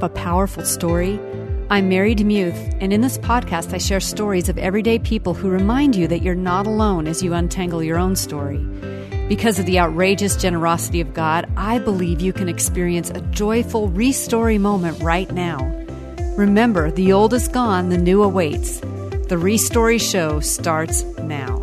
have a powerful story? I'm Mary DeMuth, and in this podcast, I share stories of everyday people who remind you that you're not alone as you untangle your own story. Because of the outrageous generosity of God, I believe you can experience a joyful restory moment right now. Remember, the old is gone, the new awaits. The Restory Show starts now.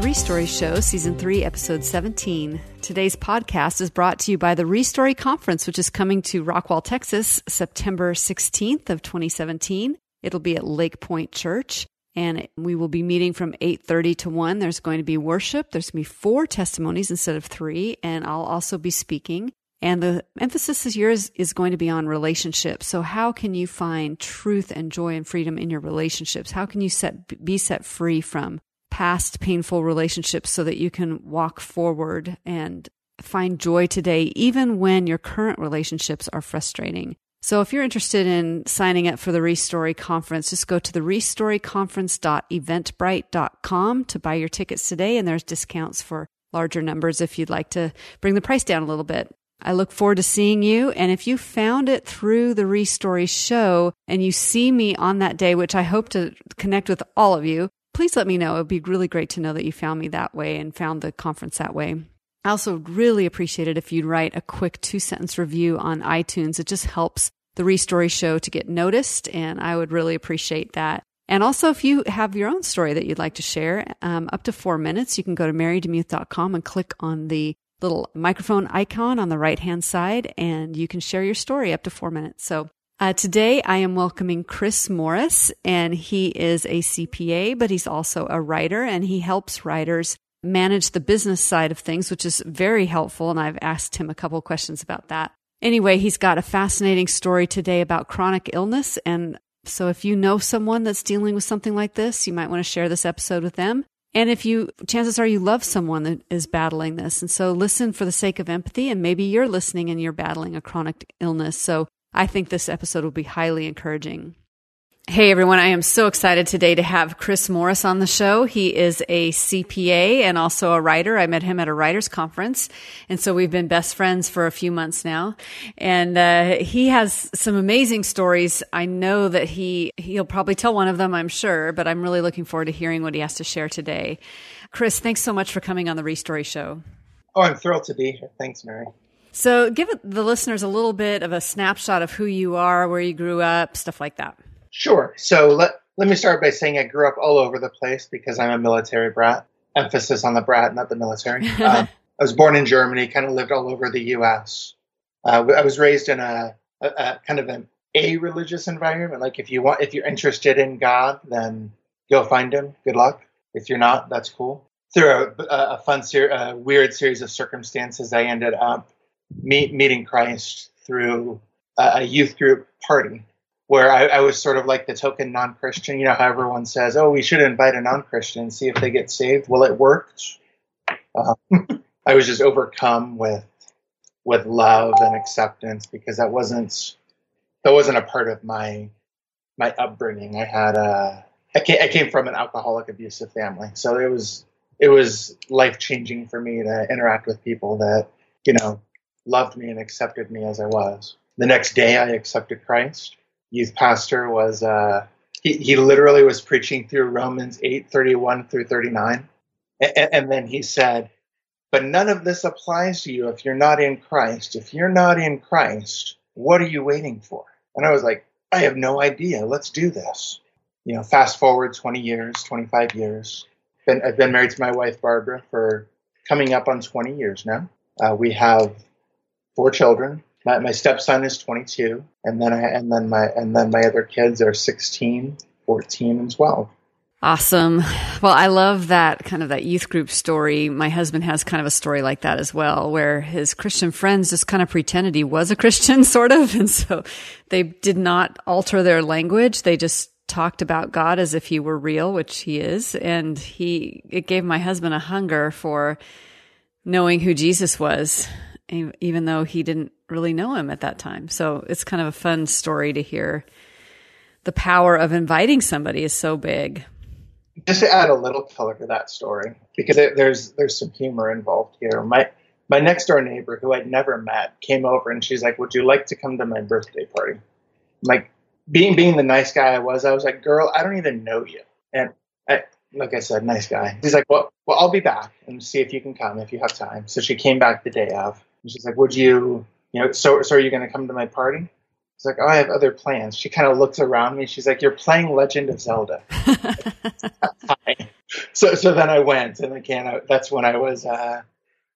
The Restory Show, Season 3, Episode 17. Today's podcast is brought to you by the Restory Conference, which is coming to Rockwall, Texas, September 16th of 2017. It'll be at Lake Pointe Church, and we will be meeting from 8.30 to 1. There's going to be worship. There's going to be four testimonies instead of three, and I'll also be speaking. And the emphasis this year is, is going to be on relationships. So how can you find truth and joy and freedom in your relationships? How can you set, be set free from past painful relationships so that you can walk forward and find joy today, even when your current relationships are frustrating. So if you're interested in signing up for the Restory conference, just go to the restoryconference.eventbrite.com to buy your tickets today. And there's discounts for larger numbers if you'd like to bring the price down a little bit. I look forward to seeing you. And if you found it through the Restory show and you see me on that day, which I hope to connect with all of you, please let me know. It would be really great to know that you found me that way and found the conference that way. I also really appreciate it if you'd write a quick two sentence review on iTunes. It just helps the Restory show to get noticed, and I would really appreciate that. And also, if you have your own story that you'd like to share, um, up to four minutes, you can go to marydemuth.com and click on the little microphone icon on the right hand side, and you can share your story up to four minutes. So uh, today, I am welcoming Chris Morris, and he is a CPA, but he's also a writer, and he helps writers manage the business side of things, which is very helpful. And I've asked him a couple questions about that. Anyway, he's got a fascinating story today about chronic illness. And so if you know someone that's dealing with something like this, you might want to share this episode with them. And if you, chances are you love someone that is battling this. And so listen for the sake of empathy. And maybe you're listening and you're battling a chronic illness. So I think this episode will be highly encouraging. Hey everyone, I am so excited today to have Chris Morris on the show. He is a CPA and also a writer. I met him at a writers conference. And so we've been best friends for a few months now. And uh, he has some amazing stories. I know that he, he'll probably tell one of them, I'm sure, but I'm really looking forward to hearing what he has to share today. Chris, thanks so much for coming on the Restory Show. Oh, I'm thrilled to be here. Thanks, Mary. So, give the listeners a little bit of a snapshot of who you are, where you grew up, stuff like that. Sure. So, let, let me start by saying I grew up all over the place because I'm a military brat. Emphasis on the brat, not the military. um, I was born in Germany, kind of lived all over the U.S. Uh, I was raised in a, a, a kind of an a religious environment. Like if you want, if you're interested in God, then go find Him. Good luck. If you're not, that's cool. Through a, a fun, ser- a weird series of circumstances, I ended up meet, meeting Christ through a, a youth group party where I, I, was sort of like the token non-Christian. You know how everyone says, "Oh, we should invite a non-Christian and see if they get saved." Well, it worked. Uh, I was just overcome with with love and acceptance because that wasn't that wasn't a part of my my upbringing. I had a I came, I came from an alcoholic abusive family, so it was it was life changing for me to interact with people that you know loved me and accepted me as I was. The next day, I accepted Christ. Youth pastor was uh, he, he literally was preaching through Romans eight thirty one through thirty nine, and, and then he said, "But none of this applies to you if you're not in Christ. If you're not in Christ, what are you waiting for?" And I was like, "I have no idea. Let's do this." You know, fast forward twenty years, twenty five years. Been, I've been married to my wife Barbara for coming up on twenty years now. Uh, we have four children. My, my stepson is 22, and then I and then my and then my other kids are 16, 14, and 12. Awesome. Well, I love that kind of that youth group story. My husband has kind of a story like that as well, where his Christian friends just kind of pretended he was a Christian, sort of. And so they did not alter their language. They just talked about God as if he were real, which he is. And he, it gave my husband a hunger for knowing who Jesus was even though he didn't really know him at that time. So it's kind of a fun story to hear. The power of inviting somebody is so big. Just to add a little color to that story, because it, there's there's some humor involved here. My my next door neighbor, who I'd never met, came over and she's like, "Would you like to come to my birthday party?" I'm like, being being the nice guy I was, I was like, "Girl, I don't even know you." And I, like I said, nice guy. He's like, "Well, well, I'll be back and see if you can come if you have time." So she came back the day of. And she's like, "Would you, you know, so so are you going to come to my party?" She's like, "Oh, I have other plans." She kind of looks around me. She's like, "You're playing Legend of Zelda." so so then I went, and again, I, that's when I was. Uh,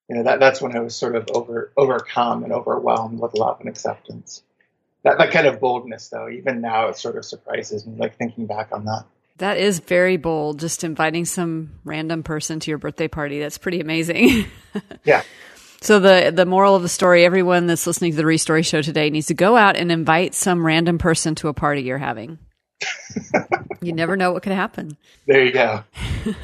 you know that that's when I was sort of over overcome and overwhelmed with love and acceptance. That that kind of boldness, though, even now, it sort of surprises me. Like thinking back on that. That is very bold. Just inviting some random person to your birthday party. That's pretty amazing. yeah. So the the moral of the story: everyone that's listening to the Restory Show today needs to go out and invite some random person to a party you're having. you never know what could happen. There you go.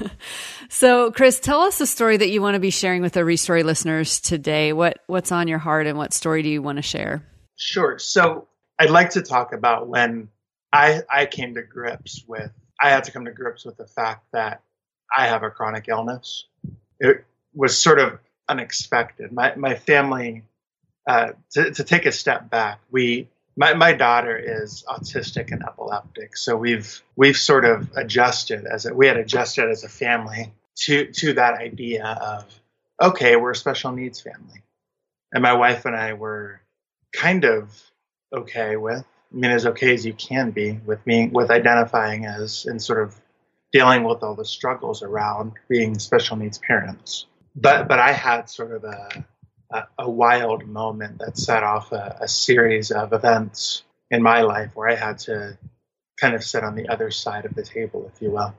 so, Chris, tell us a story that you want to be sharing with the Restory listeners today. What what's on your heart, and what story do you want to share? Sure. So, I'd like to talk about when I I came to grips with I had to come to grips with the fact that I have a chronic illness. It was sort of unexpected. My my family uh, to, to take a step back, we my, my daughter is autistic and epileptic, so we've we've sort of adjusted as a, we had adjusted as a family to to that idea of okay, we're a special needs family, and my wife and I were kind of okay with. I mean, as okay as you can be with being with identifying as and sort of dealing with all the struggles around being special needs parents. But but I had sort of a a, a wild moment that set off a, a series of events in my life where I had to kind of sit on the other side of the table, if you will.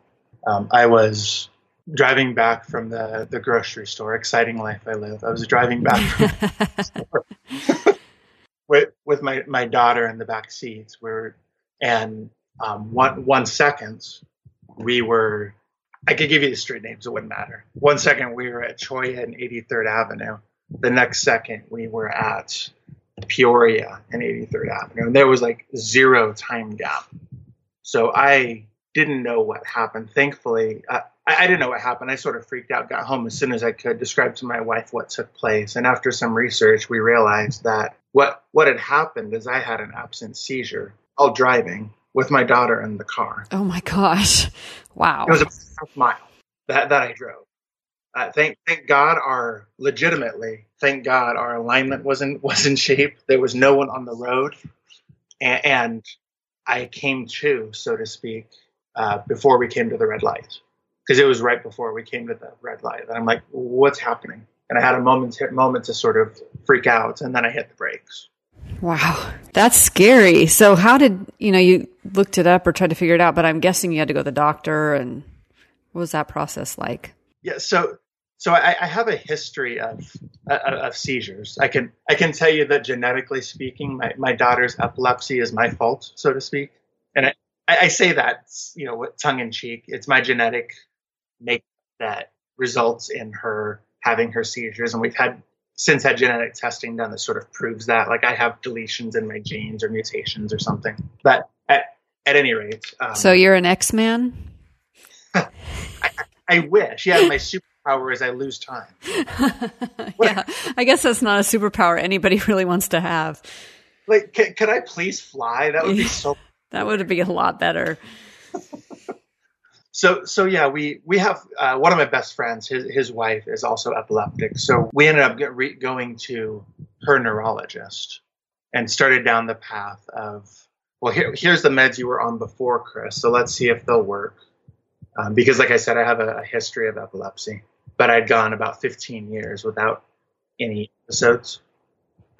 Um, I was driving back from the, the grocery store, exciting life I live. I was driving back with, with my, my daughter in the back seats. Where, and um, one, one second, we were, I could give you the street names, it wouldn't matter. One second, we were at Cholla and 83rd Avenue the next second we were at Peoria and 83rd Avenue, and there was like zero time gap. So I didn't know what happened. Thankfully, uh, I, I, didn't know what happened. I sort of freaked out, got home as soon as I could, described to my wife what took place. And after some research, we realized that what, what had happened is I had an absent seizure while driving with my daughter in the car. Oh my gosh. Wow. It was a mile that, that I drove. Uh, thank thank God our legitimately thank God our alignment wasn't was in shape. There was no one on the road, and, and I came to, so to speak, uh, before we came to the red light, because it was right before we came to the red light. And I'm like, what's happening? And I had a moment moment to sort of freak out, and then I hit the brakes. Wow, that's scary. So how did you know you looked it up or tried to figure it out? But I'm guessing you had to go to the doctor, and what was that process like? Yeah, so so I, I have a history of, uh, of seizures. I can I can tell you that genetically speaking, my, my daughter's epilepsy is my fault, so to speak. And I, I say that you know tongue in cheek. It's my genetic make that results in her having her seizures, and we've had since had genetic testing done that sort of proves that. Like I have deletions in my genes or mutations or something. But at, at any rate, um, so you're an X man. I, I wish. Yeah, my superpower is I lose time. yeah, I guess that's not a superpower anybody really wants to have. Like, can, could I please fly? That would be so. that would be a lot better. so, so yeah, we we have uh, one of my best friends. His his wife is also epileptic. So we ended up re- going to her neurologist and started down the path of well, here, here's the meds you were on before, Chris. So let's see if they'll work um, because, like I said, I have a, a, history of epilepsy, but I'd gone about 15 years without any episodes.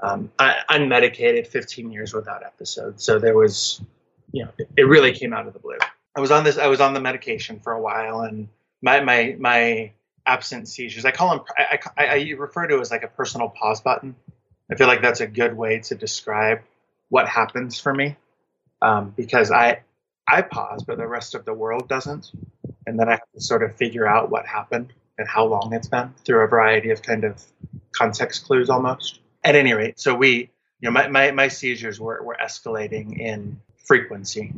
Um, I, unmedicated, 15 years without episodes. So there was, you know, it, it, really came out of the blue. I was on this. I was on the medication for a while, and my my my absent seizures. I call them. I, I, I refer to it as like a personal pause button. I feel like that's a good way to describe what happens for me um, because I I pause, but the rest of the world doesn't and then I have to sort of figure out what happened and how long it's been through a variety of kind of context clues almost. At any rate, so we, you know, my, my, my seizures were, were escalating in frequency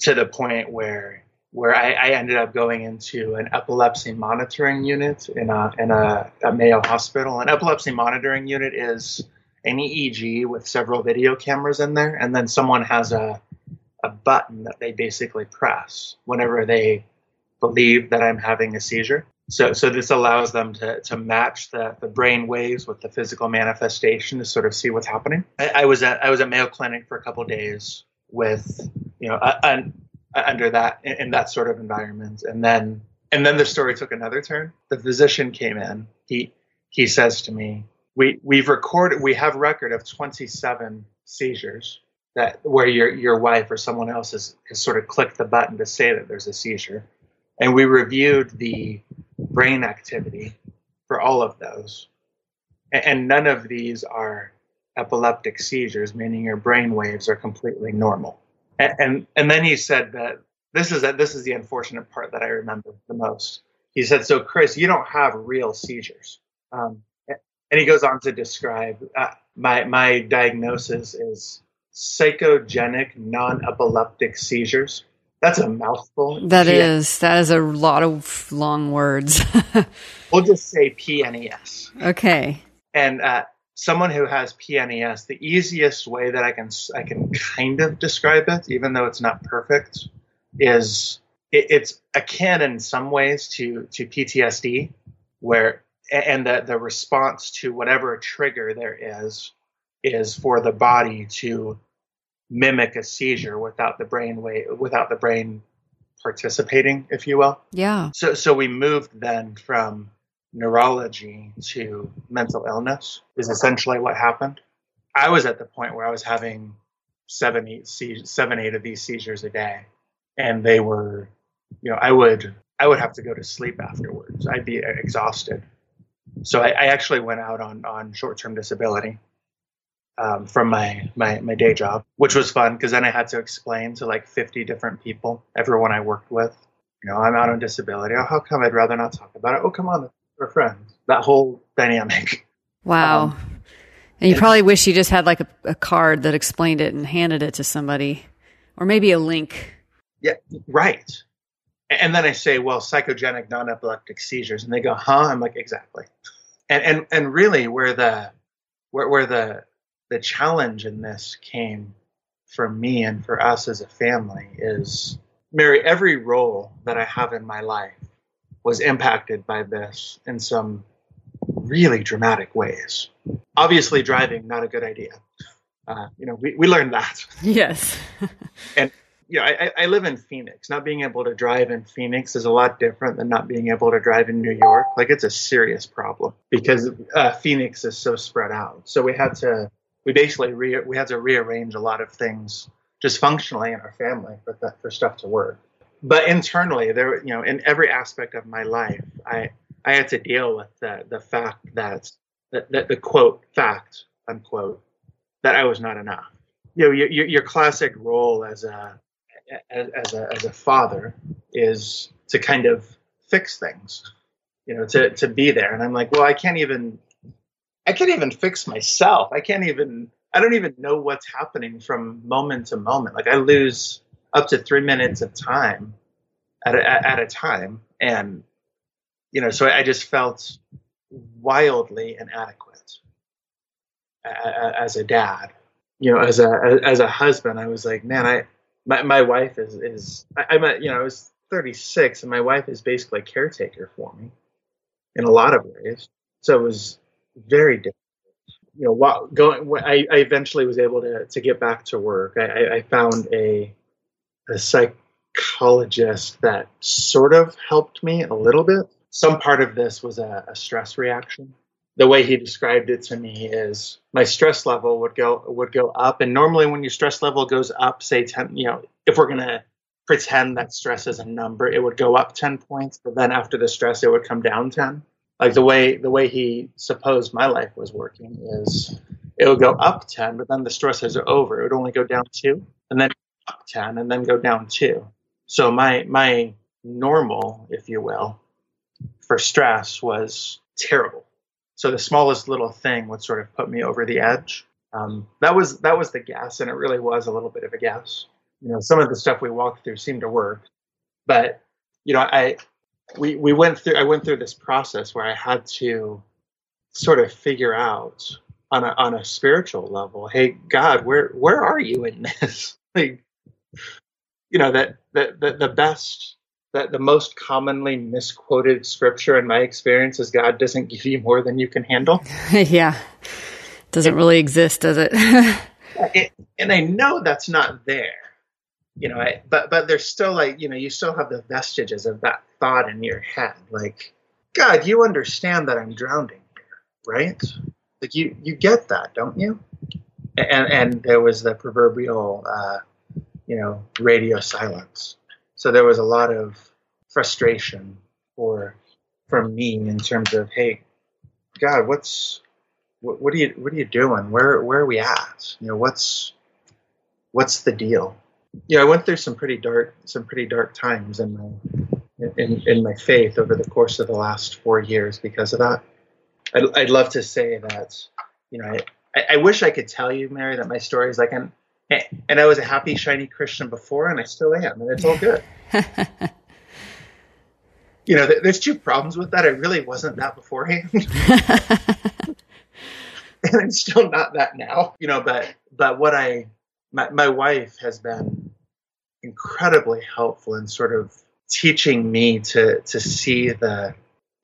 to the point where where I, I, ended up going into an epilepsy monitoring unit in a in a, a Mayo hospital. An epilepsy monitoring unit is an EEG with several video cameras in there, and then someone has a a button that they basically press whenever they believe that I'm having a seizure. So, so this allows them to, to match the, the brain waves with the physical manifestation to sort of see what's happening. I, I was at I was at Mayo Clinic for a couple days with you know a, a, under that in, in that sort of environment, and then and then the story took another turn. The physician came in. He he says to me, "We we've recorded we have record of 27 seizures that where your your wife or someone else has, has sort of clicked the button to say that there's a seizure." And we reviewed the brain activity for all of those. And none of these are epileptic seizures, meaning your brain waves are completely normal. And, and, and then he said that this is a, this is the unfortunate part that I remember the most. He said, "So Chris, you don't have real seizures." Um, and he goes on to describe uh, my my diagnosis is psychogenic non-epileptic seizures. That's a mouthful. That yeah. is. That is a lot of long words. we'll just say PNES. Okay. And uh, someone who has PNES, the easiest way that I can I can kind of describe it, even though it's not perfect, is it, it's akin in some ways to to PTSD, where and the the response to whatever trigger there is is for the body to mimic a seizure without the brain way without the brain participating, if you will. Yeah. So so we moved then from neurology to mental illness is essentially what happened. I was at the point where I was having seven, eight, seven, eight of these seizures a day, and they were, you know, I would I would have to go to sleep afterwards. I'd be exhausted. So I, I actually went out on on short term disability um, from my, my my day job, which was fun because then I had to explain to like 50 different people, everyone I worked with, you know, I'm out on disability. Oh, how come I'd rather not talk about it? Oh, come on, we're friends. That whole dynamic. Wow. Um, and you probably wish you just had like a, a card that explained it and handed it to somebody, or maybe a link. Yeah, right. And then I say, well, psychogenic non-epileptic seizures, and they go, huh? I'm like, exactly. And and and really, where the where where the the challenge in this came for me and for us as a family is Mary, every role that I have in my life was impacted by this in some really dramatic ways. Obviously, driving, not a good idea. Uh, you know, we, we learned that. Yes. and, you know, I, I live in Phoenix. Not being able to drive in Phoenix is a lot different than not being able to drive in New York. Like, it's a serious problem because uh, Phoenix is so spread out. So we had to we basically re- we had to rearrange a lot of things just functionally in our family for that, for stuff to work. But internally, there you know, in every aspect of my life, I I had to deal with the the fact that that, that the quote fact unquote that I was not enough. You know, your your classic role as a as, as a as a father is to kind of fix things, you know, to to be there. And I'm like, well, I can't even I can't even fix myself. I can't even, I don't even know what's happening from moment to moment. Like I lose up to three minutes of time at a, at a time. And, you know, so I just felt wildly inadequate as a dad. You know, as a as a husband, I was like, man, I my my wife is is I, I'm a, you know I was 36 and my wife is basically a caretaker for me in a lot of ways. So it was very difficult. You know, while going, I, I eventually was able to to get back to work. I, I found a a psychologist that sort of helped me a little bit. Some part of this was a, a stress reaction. The way he described it to me is my stress level would go would go up, and normally when your stress level goes up, say ten, you know, if we're gonna pretend that stress is a number, it would go up 10 points, but then after the stress, it would come down 10 like the way the way he supposed my life was working is it would go up 10 but then the stresses are over. It would only go down 2 and then up 10 and then go down 2 so my my normal if you will for stress was terrible. So the smallest little thing would sort of put me over the edge. Um, that was that was the guess and it really was a little bit of a guess you know some of the stuff we walked through seemed to work but you know, I we we went through I went through this process where I had to sort of figure out on a on a spiritual level, hey God, where where are you in this? like, you know that the the, the best that the most commonly misquoted scripture in my experience is God doesn't give you more than you can handle. yeah. Doesn't really exist, does it? it? And I know that's not there. You know, I, but but there's still like, you know, you still have the vestiges of that thought in your head. Like, God, you understand that I'm drowning here, right? Like you you get that, don't you? And and there was the proverbial uh, you know, radio silence so there was a lot of frustration for from me in terms of, hey, God, what's what, what are you what are you doing? Where where are we at? You know, what's what's the deal? Yeah, I went through some pretty dark some pretty dark times in my in, in my faith over the course of the last four years because of that. I'd, I'd love to say that, you know, I, I wish I could tell you, Mary, that my story is like an and I was a happy, shiny Christian before, and I still am, and it's all good. you know, there's two problems with that. I really wasn't that beforehand, and I'm still not that now. You know, but but what I my my wife has been incredibly helpful in sort of teaching me to to see the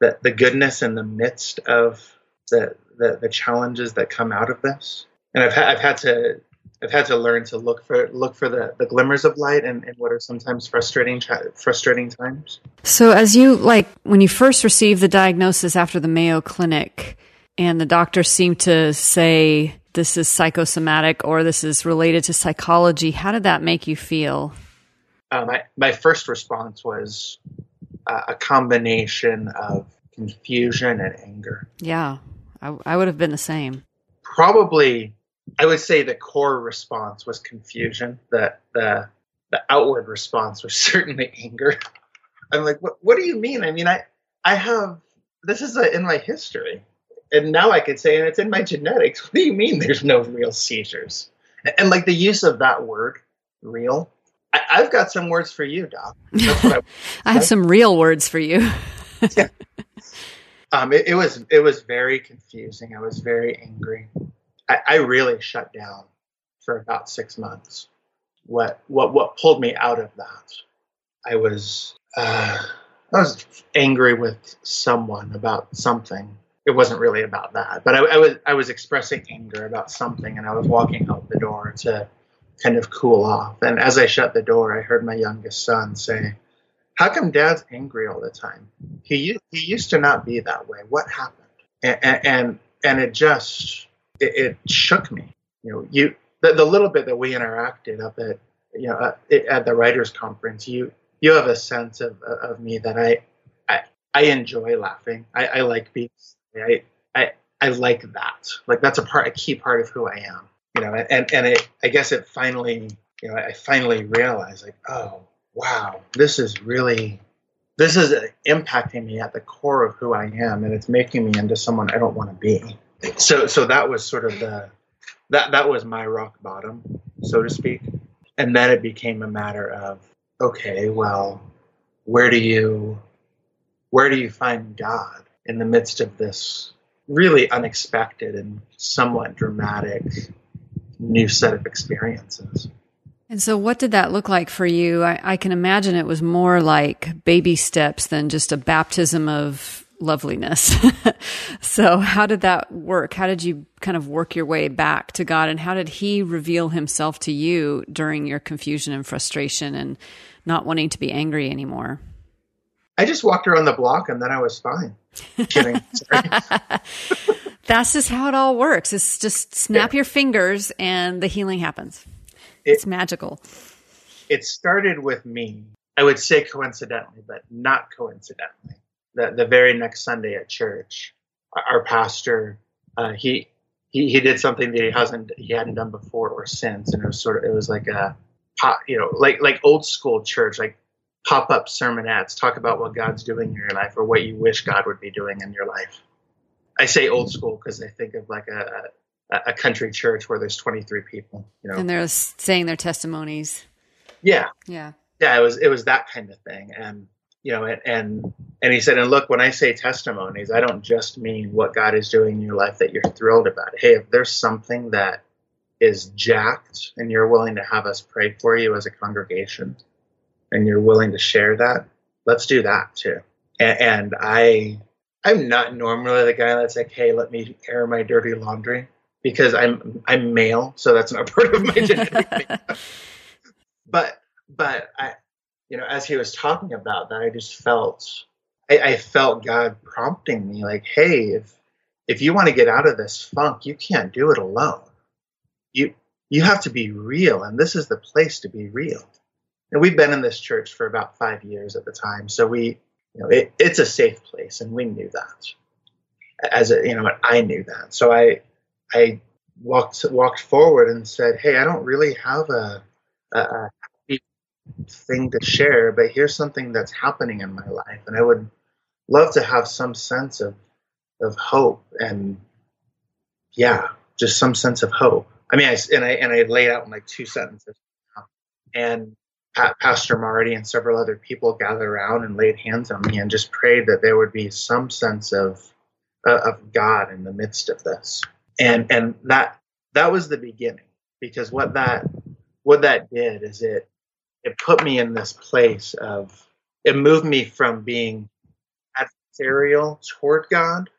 the, the goodness in the midst of the, the the challenges that come out of this. And I've had, I've had to I've had to learn to look for look for the, the glimmers of light and, and what are sometimes frustrating frustrating times. So as you like when you first received the diagnosis after the Mayo Clinic and the doctor seemed to say this is psychosomatic or this is related to psychology, how did that make you feel? Uh, my, my first response was uh, a combination of confusion and anger. Yeah, I, I would have been the same. Probably I would say the core response was confusion. The the the outward response was certainly anger. I'm like, what what do you mean? I mean, I I have this is a, in my history, and now I could say, and it's in my genetics. What do you mean? There's no real seizures, and, and like the use of that word, real. I, have got some words for you, Doc. I, I, have some real words for you. yeah. Um, it, it was it was very confusing. I was very angry. I, I really shut down for about six months. What what what pulled me out of that? I was uh, I was angry with someone about something. It wasn't really about that, but I, I, was I was expressing anger about something, and I was walking out the door to kind of cool off. And as I shut the door, I heard my youngest son say, "How come Dad's angry all the time? He he used to not be that way. What happened?" And and, and it just it, it shook me. You know, you the, the, little bit that we interacted up at you know at, the writers conference, you you have a sense of of me that I I, I enjoy laughing. I, I like being I, I I like that. Like that's a part a key part of who I am. You know, and and it, I guess it finally you know I finally realized like oh wow this is really this is impacting me at the core of who I am and it's making me into someone I don't want to be so so that was sort of the that that was my rock bottom, so to speak. And then it became a matter of okay, well, where do you where do you find God in the midst of this really unexpected and somewhat dramatic new set of experiences? And so, what did that look like for you? I, I, can imagine it was more like baby steps than just a baptism of loveliness. so, how did that work? How did you kind of work your way back to God? And how did He reveal Himself to you during your confusion and frustration and not wanting to be angry anymore? I just walked around the block and then I was fine. Kidding. That's just how it all works. It's just snap yeah. your fingers and the healing happens. It, it's magical. It started with me. I would say coincidentally, but not coincidentally the, the very next Sunday at church, our pastor, uh, he, he, he did something that he hasn't, he hadn't done before or since. And it was sort of, it was like a pop, you know, like, like old school church, like pop up sermonettes, talk about what God's doing in your life or what you wish God would be doing in your life. I say old school because I think of like a, a, country church where there's 23 people, you know, and they're saying their testimonies. Yeah. Yeah. yeah, it was it was that kind of thing, and you know, and and and he said, and look, when I say testimonies, I don't just mean what God is doing in your life that you're thrilled about. Hey, if there's something that is jacked and you're willing to have us pray for you as a congregation, and you're willing to share that, let's do that too. And, and I, I'm not normally the guy that's like, hey, let me air my dirty laundry because I'm I'm male, so that's not part of my genetic. but but I, you know, as he was talking about that, I just felt I, I felt God prompting me, like, hey, if if you want to get out of this funk, you can't do it alone. You you have to be real, and this is the place to be real. And we've been in this church for about five years at the time, so we, you know, it, it's a safe place, and we knew that. As a, you know, I knew that, so I I walked walked forward and said, "Hey, I don't really have a, a, a thing to share, but here's something that's happening in my life, and I would love to have some sense of of hope and yeah, just some sense of hope. I mean, I and I and I laid out in like two sentences, and Pastor Marty and several other people gathered around and laid hands on me and just prayed that there would be some sense of uh, of God in the midst of this, and and that that was the beginning because what that what that did is it it put me in this place of it moved me from being adversarial toward God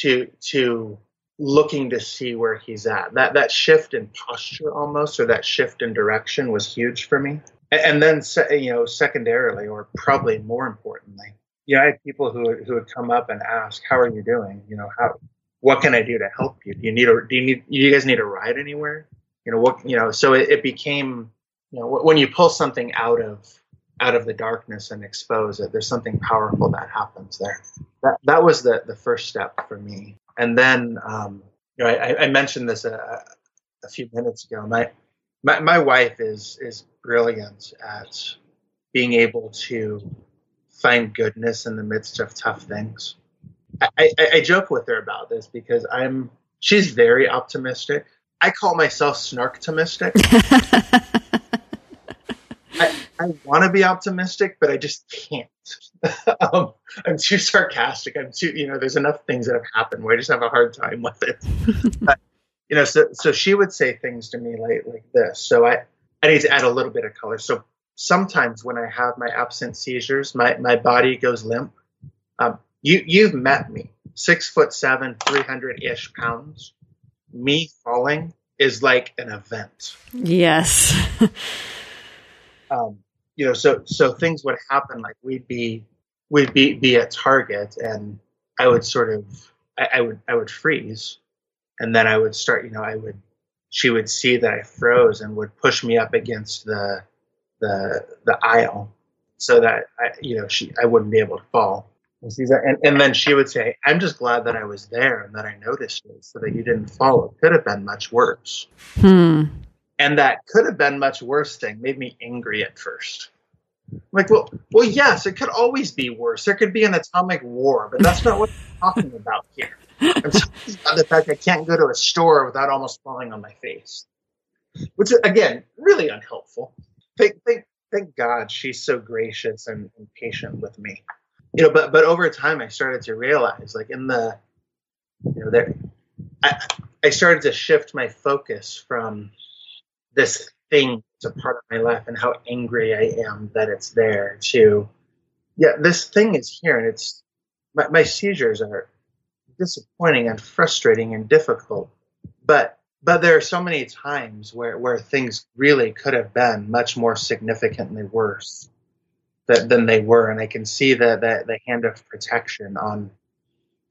to to looking to see where he's at. That that shift in posture almost or that shift in direction was huge for me. And, then you know secondarily or probably more importantly, you know I had people who who would come up and ask, "How are you doing? You know how what can I do to help you? Do you need a do you need you guys need a ride anywhere? You know what you know so it, it became you know when you pull something out of out of the darkness and expose it there's something powerful that happens there that that was the the first step for me and then um, you know I, I mentioned this a, a few minutes ago my, my my wife is is brilliant at being able to find goodness in the midst of tough things I, I, I joke with her about this because I'm she's very optimistic I call myself snarktimistic I, I want to be optimistic, but I just can't. um, I'm too sarcastic. I'm too, you know, there's enough things that have happened where I just have a hard time with it. but, you know, so, so she would say things to me like, like this. So I, I need to add a little bit of color. So sometimes when I have my absent seizures, my, my body goes limp. Um, you, you've met me, six foot seven, 300 ish pounds. Me falling is like an event. Yes. um, you know, so so things would happen like we'd be we'd be be at Target and I would sort of I, I would I would freeze and then I would start you know I would she would see that I froze and would push me up against the the the aisle so that I you know she I wouldn't be able to fall. And, and, then she would say, "I'm just glad that I was there and that I noticed it, so that you didn't fall. It could have been much worse." Hmm. And that could have been much worse thing made me angry at first. I'm like, well, well, yes, it could always be worse. There could be an atomic war, but that's not what I'm talking about here. The fact I can't go to a store without almost falling on my face, which again, really unhelpful. Thank, thank, thank God she's so gracious and, and patient with me. You know, but but over time I started to realize, like in the, you know, there, I I started to shift my focus from this thing is a part of my life and how angry I am that it's there to yeah this thing is here and it's my, my seizures are disappointing and frustrating and difficult. But but there are so many times where where things really could have been much more significantly worse that, than they were. And I can see the the, the hand of protection on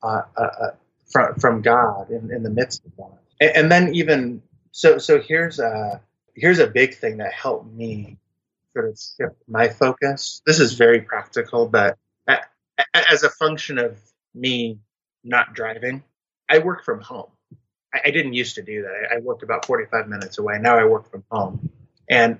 uh, uh, uh, from from God in, in the midst of that. And, and then even so so here's a here's a big thing that helped me sort of shift my focus. This is very practical, but as a function of me not driving, I work from home. I didn't used to do that. I worked about 45 minutes away. Now I work from home. And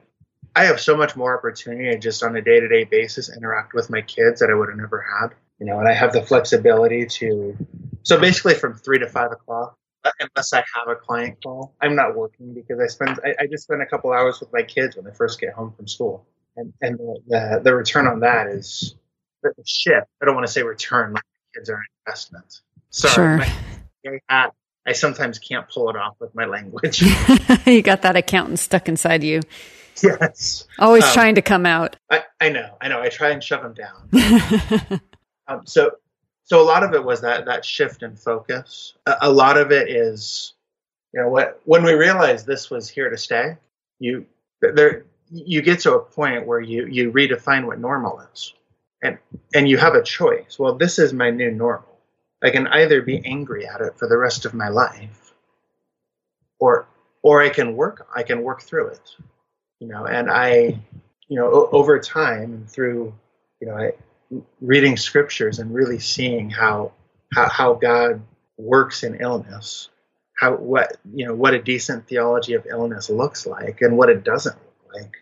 I have so much more opportunity to just on a day to day basis interact with my kids that I would have never had. You know, and I have the flexibility to. So basically, from three to five o'clock, uh, unless I have a client call. I'm not working because I spend I, I, just spend a couple hours with my kids when they first get home from school. and, and the, the return on that is the shift. I don't want to say return. My kids are an investment. Sorry, sure. my, I, I sometimes can't pull it off with my language. you got that accountant stuck inside you. Yes. Always um, trying to come out. I, I, know. I know. I try and shove them down. um, so, so a lot of it was that that shift in focus. A, a lot of it is, you know, what when we realized this was here to stay, you there you get to a point where you you redefine what normal is, and and you have a choice. Well, this is my new normal. I can either be angry at it for the rest of my life, or or I can work I can work through it you know, and I, you know, o- over time through, you know, I, reading scriptures and really seeing how, how, how God works in illness, how, what, you know, what a decent theology of illness looks like and what it doesn't look like.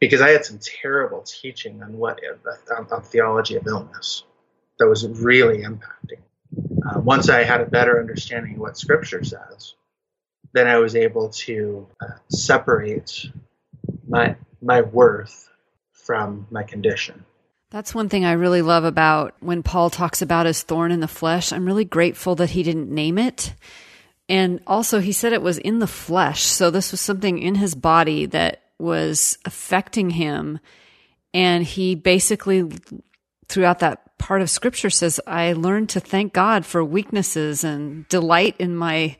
Because I had some terrible teaching on what, on theology of illness that was really impacting. Uh, once I had a better understanding of what Scripture says, then I was able to uh, separate my my worth from my condition. That's one thing I really love about when Paul talks about his thorn in the flesh. I'm really grateful that he didn't name it. And also, he said it was in the flesh. So, this was something in his body that was affecting him. And he basically, throughout that part of scripture, says, I learned to thank God for weaknesses and delight in my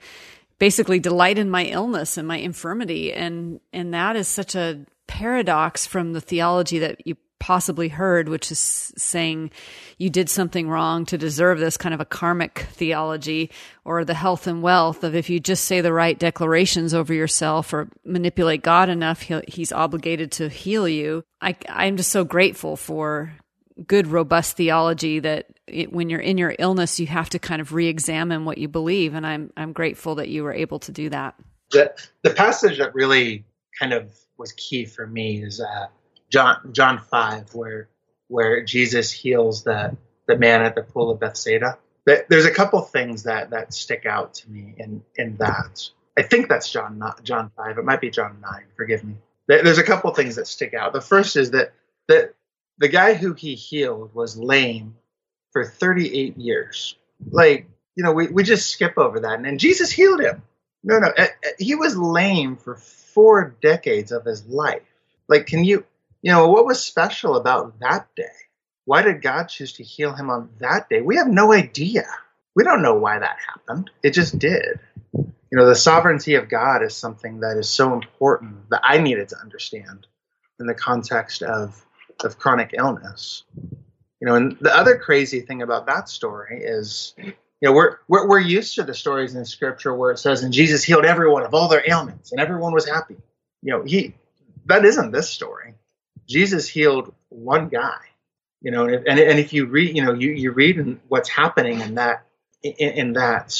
basically delight in my illness and my infirmity. And and that is such a paradox from the theology that you possibly heard which is saying you did something wrong to deserve this kind of a karmic theology or the health and wealth of if you just say the right declarations over yourself or manipulate God enough he's obligated to heal you. I I'm just so grateful for good robust theology that it, when you're in your illness, you have to kind of re-examine what you believe. And I'm I'm grateful that you were able to do that. The the passage that really kind of was key for me is uh, John John five, where where Jesus heals the the man at the pool of Bethsaida. There's a couple things that that stick out to me in in that. I think that's John not John five. It might be John nine. Forgive me. There's a couple things that stick out. The first is that that the guy who he healed was lame for 38 years. Like, you know, we, we just skip over that. And, Jesus healed him. No, no, uh, he was lame for four decades of his life. Like, can you, you know, what was special about that day? Why did God choose to heal him on that day? We have no idea. We don't know why that happened. It just did. You know, the sovereignty of God is something that is so important that I needed to understand in the context of, of chronic illness. You know, and the other crazy thing about that story is, you know, we're, we're, we're used to the stories in scripture where it says, and Jesus healed everyone of all their ailments and everyone was happy. You know, he, that isn't this story. Jesus healed one guy, you know, and, and, and if you read, you know, you, you read what's happening in that, in, in that,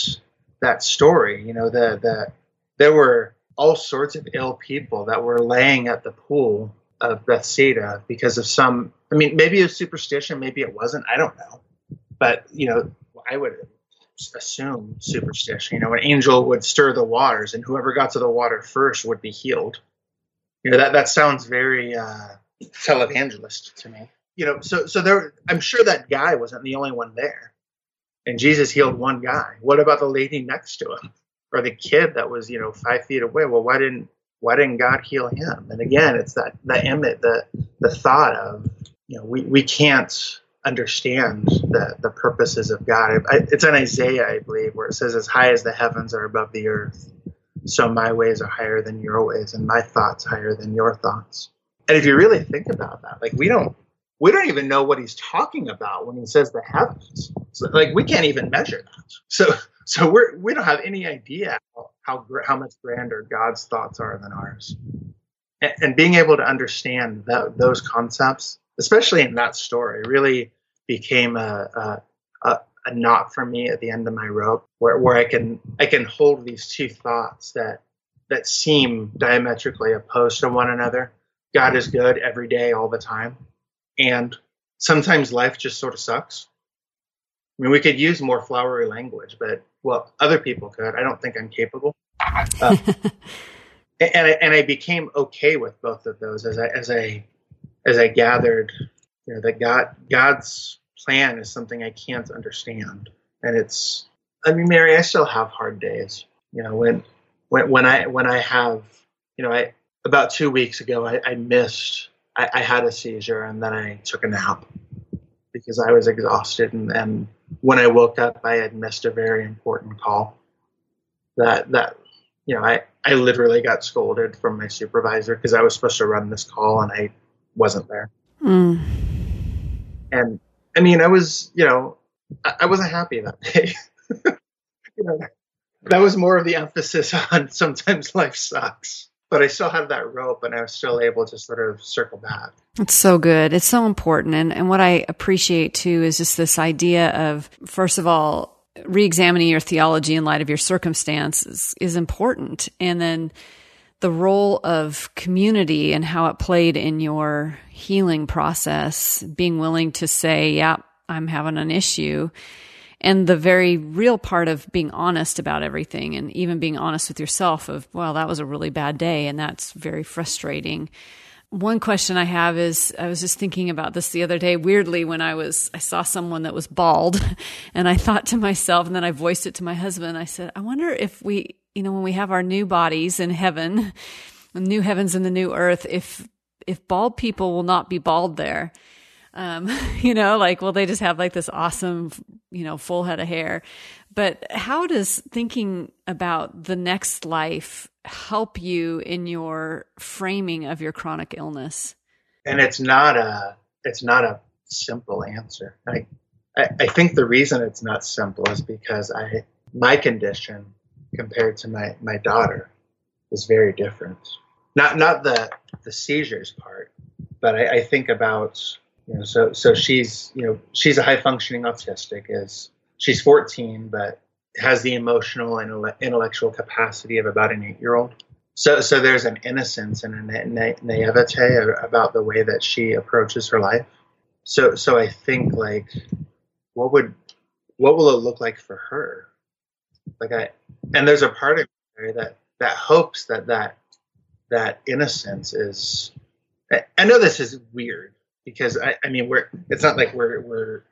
that story, you know, the, the, there were all sorts of ill people that were laying at the pool of Bethsaida because of some. I mean, maybe it was superstition, maybe it wasn't. I don't know, but you know, I would assume superstition. You know, an angel would stir the waters, and whoever got to the water first would be healed. You know, that that sounds very uh, televangelist to me. You know, so so there. I'm sure that guy wasn't the only one there, and Jesus healed one guy. What about the lady next to him? Or the kid that was, you know, five feet away. Well, why didn't why didn't God heal him? And again, it's that the image, the the thought of you know we, we can't understand the the purposes of God. It's in Isaiah, I believe, where it says, "As high as the heavens are above the earth, so my ways are higher than your ways, and my thoughts higher than your thoughts." And if you really think about that, like we don't we don't even know what he's talking about when he says the heavens. So, like we can't even measure that. So so we're we don't have any idea how how much grander God's thoughts are than ours, and, and being able to understand that, those concepts, especially in that story, really became a, a, a, a knot for me at the end of my rope, where where I can I can hold these two thoughts that that seem diametrically opposed to one another. God is good every day, all the time, and sometimes life just sort of sucks. I mean, we could use more flowery language, but well, other people could. I don't think I'm capable. Uh, and I, and I became okay with both of those as I as I as I gathered, you know, that God God's plan is something I can't understand, and it's. I mean, Mary, I still have hard days. You know, when when when I when I have, you know, I about two weeks ago I, I missed. I, I had a seizure and then I took a nap because I was exhausted, and, and when I woke up, I had missed a very important call. That that you know, I I literally got scolded from my supervisor because I was supposed to run this call and I wasn't there. Mm. And I mean, I was, you know, I, I wasn't happy that day. you know, that was more of the emphasis on sometimes life sucks but I still had that rope and I was still able to sort of circle back. It's so good. It's so important. And, and what I appreciate too is just this idea of, first of all, re-examining your theology in light of your circumstances is important. And then the role of community and how it played in your healing process, being willing to say, yeah, I'm having an issue and the very real part of being honest about everything and even being honest with yourself of well that was a really bad day and that's very frustrating. One question i have is i was just thinking about this the other day. Weirdly when i was i saw someone that was bald and i thought to myself and then i voiced it to my husband i said i wonder if we you know when we have our new bodies in heaven the new heavens and the new earth if if bald people will not be bald there. Um, you know, like, well, they just have like this awesome, you know, full head of hair. But how does thinking about the next life help you in your framing of your chronic illness? And it's not a, it's not a simple answer. I, I, I think the reason it's not simple is because I, my condition compared to my, my daughter is very different. Not, not the, the seizures part, but I, I think about you know, so so she's you know she's a high functioning autistic. Is she's 14, but has the emotional and intellectual capacity of about an eight year old. So so there's an innocence and a na- naivete about the way that she approaches her life. So so I think like what would what will it look like for her? Like I and there's a part of me that that hopes that that that innocence is I know this is weird because I, I mean we're it's not like we're we're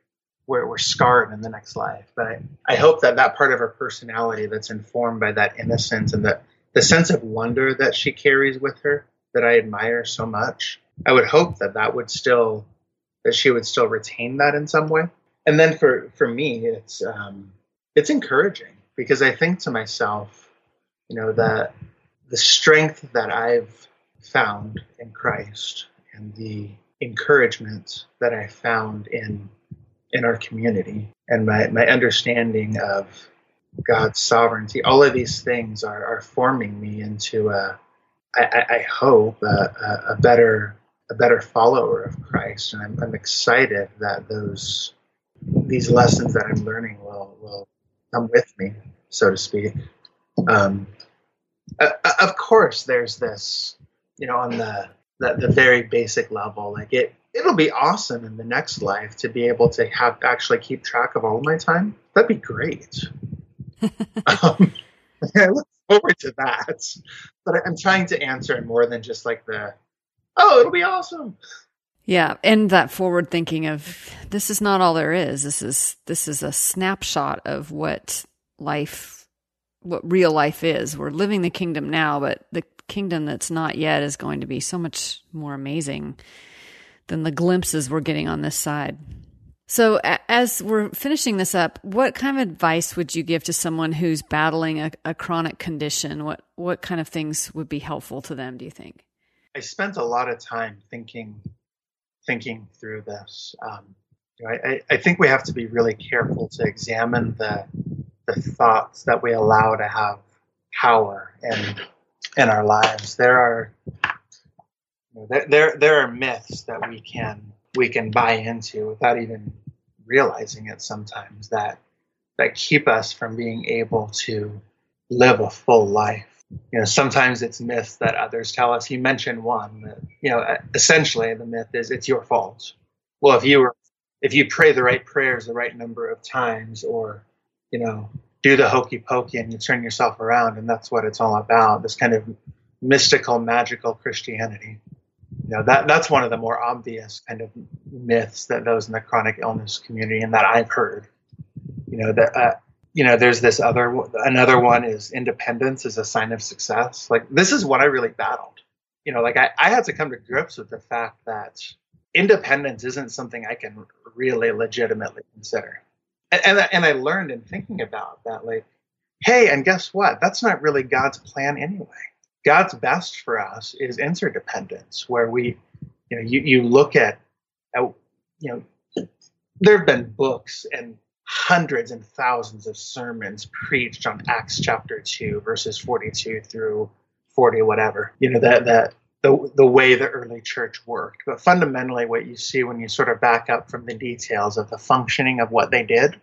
we're, we're scarred in the next life but I, I hope that that part of her personality that's informed by that innocence and that the sense of wonder that she carries with her that I admire so much I would hope that that would still that she would still retain that in some way. And then for for me it's um it's encouraging because I think to myself you know that the strength that I've found in Christ and the encouragement that I found in in our community and my, my understanding of God's sovereignty. All of these things are, are forming me into a, I, I hope, a, a, better a better follower of Christ, and I'm, I'm excited that those these lessons that I'm learning will will come with me, so to speak. Um, uh, of course, there's this, you know, on the the, the very basic level. Like it, it'll be awesome in the next life to be able to have actually keep track of all my time. That'd be great. um, I look forward to that. But I'm trying to answer in more than just like the, oh, it'll be awesome. Yeah, and that forward thinking of this is not all there is. This is this is a snapshot of what life what real life is. We're living the kingdom now, but the kingdom that's not yet is going to be so much more amazing than the glimpses we're getting on this side. So, as we're finishing this up, what kind of advice would you give to someone who's battling a, a, chronic condition? What what kind of things would be helpful to them? Do you think? I spent a lot of time thinking thinking through this. Um, I, I think we have to be really careful to examine the the thoughts that we allow to have power and in our lives. There are there, there there are myths that we can we can buy into without even realizing it sometimes that that keep us from being able to live a full life. You know, sometimes it's myths that others tell us. You mentioned one that, you know, essentially the myth is it's your fault. Well, if you were, if you pray the right prayers the right number of times, or, you know, do the hokey pokey and you turn yourself around and that's what it's all about this kind of mystical magical christianity you know, that that's one of the more obvious kind of myths that those in the chronic illness community and that I've heard. You know that uh, you know there's this other another one is independence is a sign of success. Like this is what I really battled. You know, like I, I had to come to grips with the fact that independence isn't something I can really legitimately consider. And, and, I learned in thinking about that, like, hey, and guess what? That's not really God's plan anyway. God's best for us is interdependence, where we, you know, you, you look at, you know, there have been books and hundreds and thousands of sermons preached on Acts chapter 2, verses 42 through 40, whatever. You know, that, that the, the way the early church worked. But fundamentally, what you see when you sort of back up from the details of the functioning of what they did,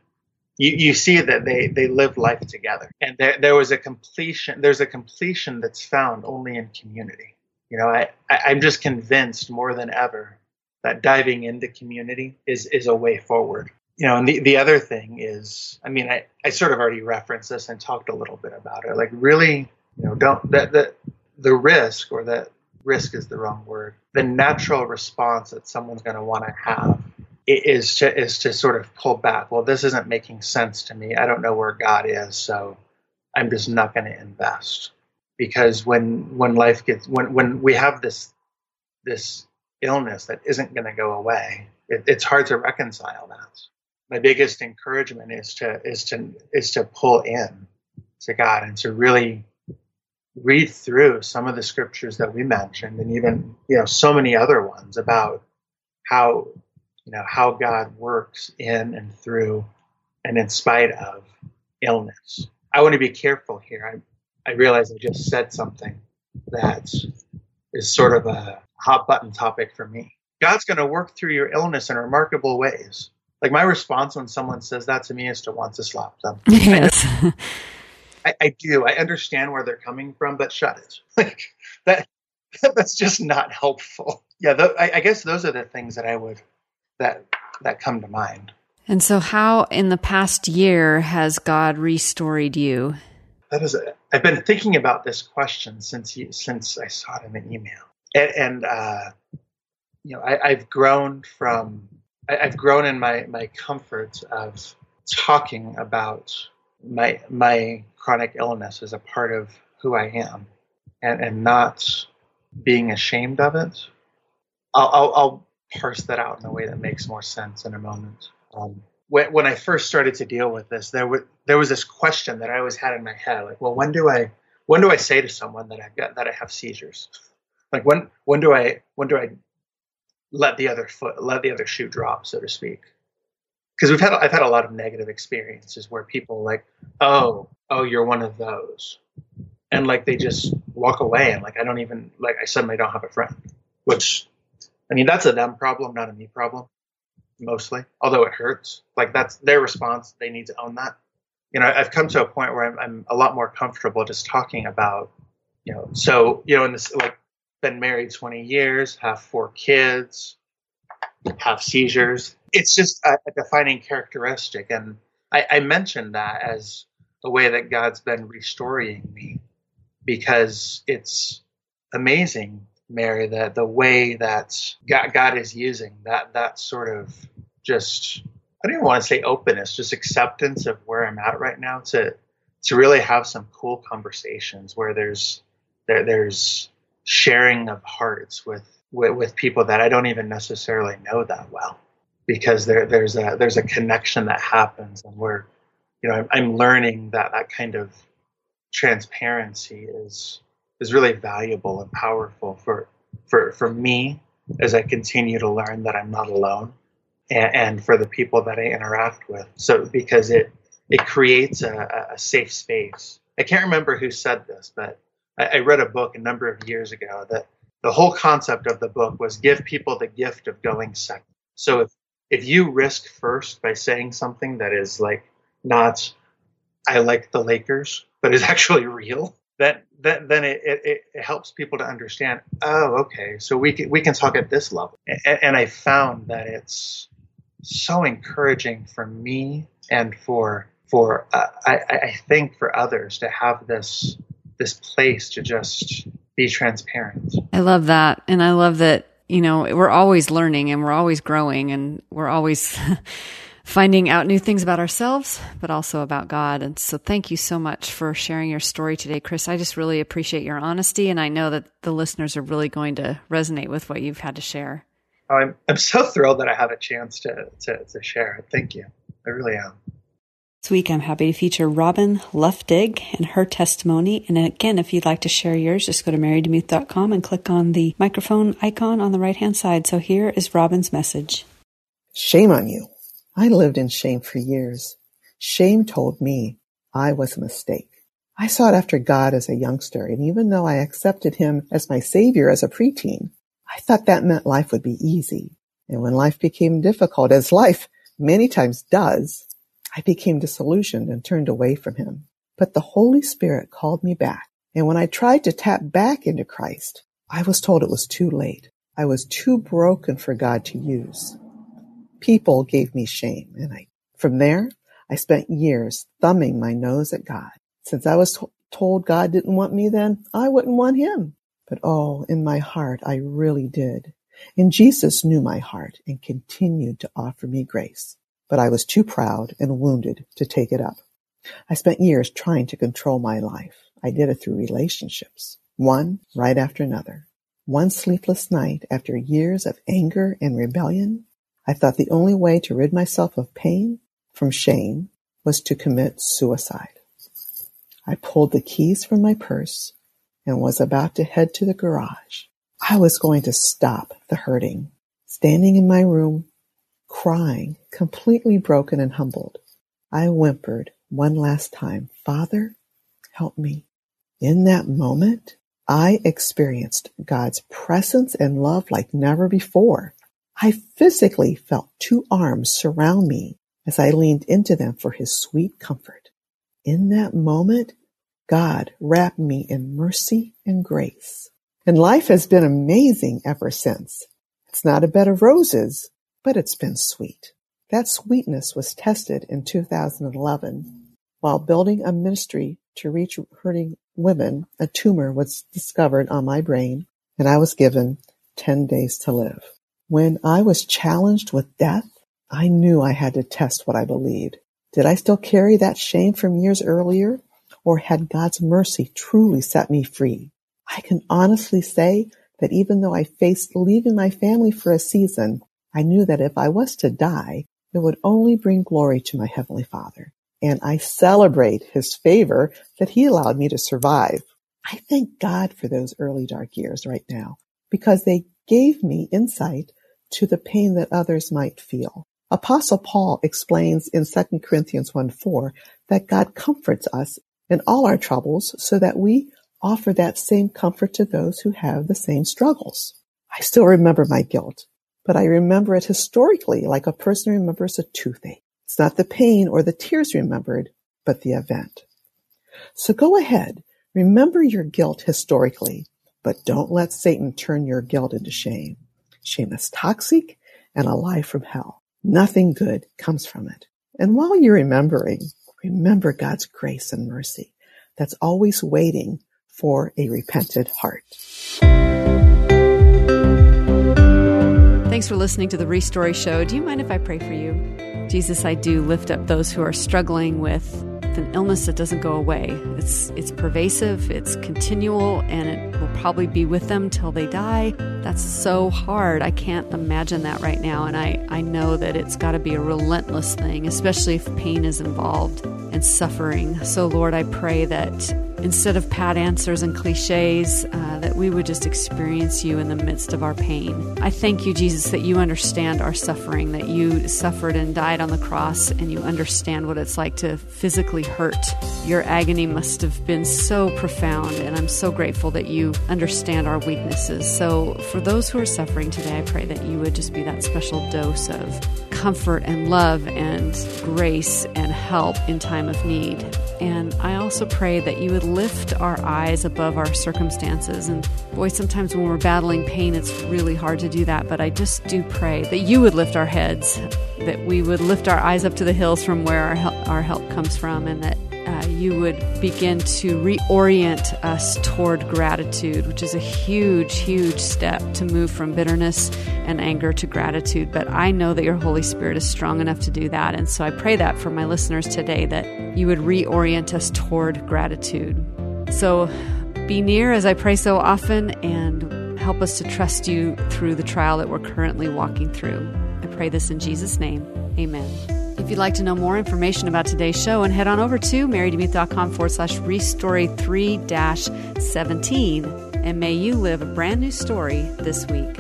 you, you see that they, they lived life together. And there, there was a completion, there's a completion that's found only in community. You know, I, I, I'm just convinced more than ever that diving into community is, is a way forward. You know, and the, the other thing is, I mean, I, I sort of already referenced this and talked a little bit about it. Like, really, you know, don't, that, the, the risk or that risk is the wrong word. The natural response that someone's going to want to have is to is to sort of pull back. Well, this isn't making sense to me. I don't know where God is, so I'm just not going to invest. Because when when life gets when when we have this this illness that isn't going to go away, it, it's hard to reconcile that. My biggest encouragement is to is to is to pull in to God and to really read through some of the scriptures that we mentioned and even you know so many other ones about how you know how God works in and through and in spite of illness. I want to be careful here. I I realize I just said something that is sort of a hot button topic for me. God's going to work through your illness in remarkable ways. Like my response when someone says that to me is to want to slap them. Yes. I, I, do. I understand where they're coming from, but shut it. Like that. That's just not helpful. Yeah, th- I, I guess those are the things that I would that that come to mind. And so, how in the past year has God restored you? That is, a, I've been thinking about this question since you, since I saw it in an email, and, and uh, you know, I, have grown from I, I've grown in my my comfort of talking about my my chronic illness is a part of who I am, and and not being ashamed of it. I'll, I'll, I'll parse that out in a way that makes more sense in a moment. Um, when, when I first started to deal with this, there was there was this question that I always had in my head, like, well, when do I when do I say to someone that I've got that I have seizures? Like when when do I when do I let the other foot let the other shoe drop, so to speak? Because we've had I've had a lot of negative experiences where people like, oh, oh, you're one of those, and like they just walk away and like I don't even like I suddenly don't have a friend, which I mean, that's a them problem, not a me problem, mostly. Although it hurts, like that's their response. They need to own that. You know, I've come to a point where I'm, I'm a lot more comfortable just talking about, you know, so you know, in this like been married 20 years, have four kids, have seizures. It's just a, a defining characteristic, and I, I mentioned that as a way that God's been restoring me because it's amazing Mary, that the way that God, God is using that that sort of just I don't even want to say openness, just acceptance of where I'm at right now to to really have some cool conversations where there's there there's sharing of hearts with, with with people that I don't even necessarily know that well because there there's a there's a connection that happens and where you know I'm, I'm learning that that kind of transparency is is really valuable and powerful for for for me as I continue to learn that I'm not alone, and, and for the people that I interact with. So because it it creates a, a safe space. I can't remember who said this, but I, I read a book a number of years ago that the whole concept of the book was give people the gift of going second. So if if you risk first by saying something that is like not I like the Lakers, but is actually real, that, that then it, it, it, helps people to understand. Oh, okay, so we can, we can talk at this level, and, and I found that it's so encouraging for me and for for uh, I, I think for others to have this this place to just be transparent. I love that, and I love that you know, we're always learning and we're always growing and we're always finding out new things about ourselves, but also about God. And so thank you so much for sharing your story today, Chris. I just really appreciate your honesty. And I know that the listeners are really going to resonate with what you've had to share. Oh, I'm, I'm so thrilled that I have a chance to, to, to share. it. Thank you. I really am. This week, I'm happy to feature Robin Luftig and her testimony. And again, if you'd like to share yours, just go to marydemuth.com and click on the microphone icon on the right hand side. So here is Robin's message Shame on you. I lived in shame for years. Shame told me I was a mistake. I sought after God as a youngster, and even though I accepted Him as my Savior as a preteen, I thought that meant life would be easy. And when life became difficult, as life many times does, I became disillusioned and turned away from him. But the Holy Spirit called me back. And when I tried to tap back into Christ, I was told it was too late. I was too broken for God to use. People gave me shame. And I, from there, I spent years thumbing my nose at God. Since I was to- told God didn't want me then, I wouldn't want him. But oh, in my heart, I really did. And Jesus knew my heart and continued to offer me grace but I was too proud and wounded to take it up. I spent years trying to control my life. I did it through relationships, one right after another. One sleepless night, after years of anger and rebellion, I thought the only way to rid myself of pain from shame was to commit suicide. I pulled the keys from my purse and was about to head to the garage. I was going to stop the hurting. Standing in my room, Crying, completely broken and humbled, I whimpered one last time, Father, help me. In that moment, I experienced God's presence and love like never before. I physically felt two arms surround me as I leaned into them for his sweet comfort. In that moment, God wrapped me in mercy and grace. And life has been amazing ever since. It's not a bed of roses, but it's been sweet. That sweetness was tested in 2011 while building a ministry to reach hurting women. A tumor was discovered on my brain and I was given 10 days to live. When I was challenged with death, I knew I had to test what I believed. Did I still carry that shame from years earlier or had God's mercy truly set me free? I can honestly say that even though I faced leaving my family for a season, I knew that if I was to die, it would only bring glory to my Heavenly Father. And I celebrate His favor that He allowed me to survive. I thank God for those early dark years right now because they gave me insight to the pain that others might feel. Apostle Paul explains in 2 Corinthians 1 4 that God comforts us in all our troubles so that we offer that same comfort to those who have the same struggles. I still remember my guilt but I remember it historically like a person remembers a toothache. It's not the pain or the tears remembered, but the event. So go ahead, remember your guilt historically, but don't let Satan turn your guilt into shame. Shame is toxic and a lie from hell. Nothing good comes from it. And while you're remembering, remember God's grace and mercy that's always waiting for a repentant heart. Thanks for listening to the Restory Show. Do you mind if I pray for you? Jesus, I do lift up those who are struggling with an illness that doesn't go away. It's it's pervasive, it's continual, and it will probably be with them till they die. That's so hard. I can't imagine that right now. And I, I know that it's got to be a relentless thing, especially if pain is involved and suffering. So, Lord, I pray that instead of pat answers and cliches, uh, that we would just experience you in the midst of our pain. I thank you, Jesus, that you understand our suffering, that you suffered and died on the cross, and you understand what it's like to physically hurt. Your agony must have been so profound, and I'm so grateful that you understand our weaknesses. So, for those who are suffering today, I pray that you would just be that special dose of comfort and love and grace and help in time of need. And I also pray that you would lift our eyes above our circumstances. And boy, sometimes when we're battling pain, it's really hard to do that. But I just do pray that you would lift our heads, that we would lift our eyes up to the hills from where our help, our help comes from, and that uh, you would begin to reorient us toward gratitude, which is a huge, huge step to move from bitterness and anger to gratitude. But I know that your Holy Spirit is strong enough to do that. And so I pray that for my listeners today that you would reorient us toward gratitude. So be near as I pray so often and help us to trust you through the trial that we're currently walking through. I pray this in Jesus' name. Amen. If you'd like to know more information about today's show, and head on over to marydemuth.com forward slash restory 3 17, and may you live a brand new story this week.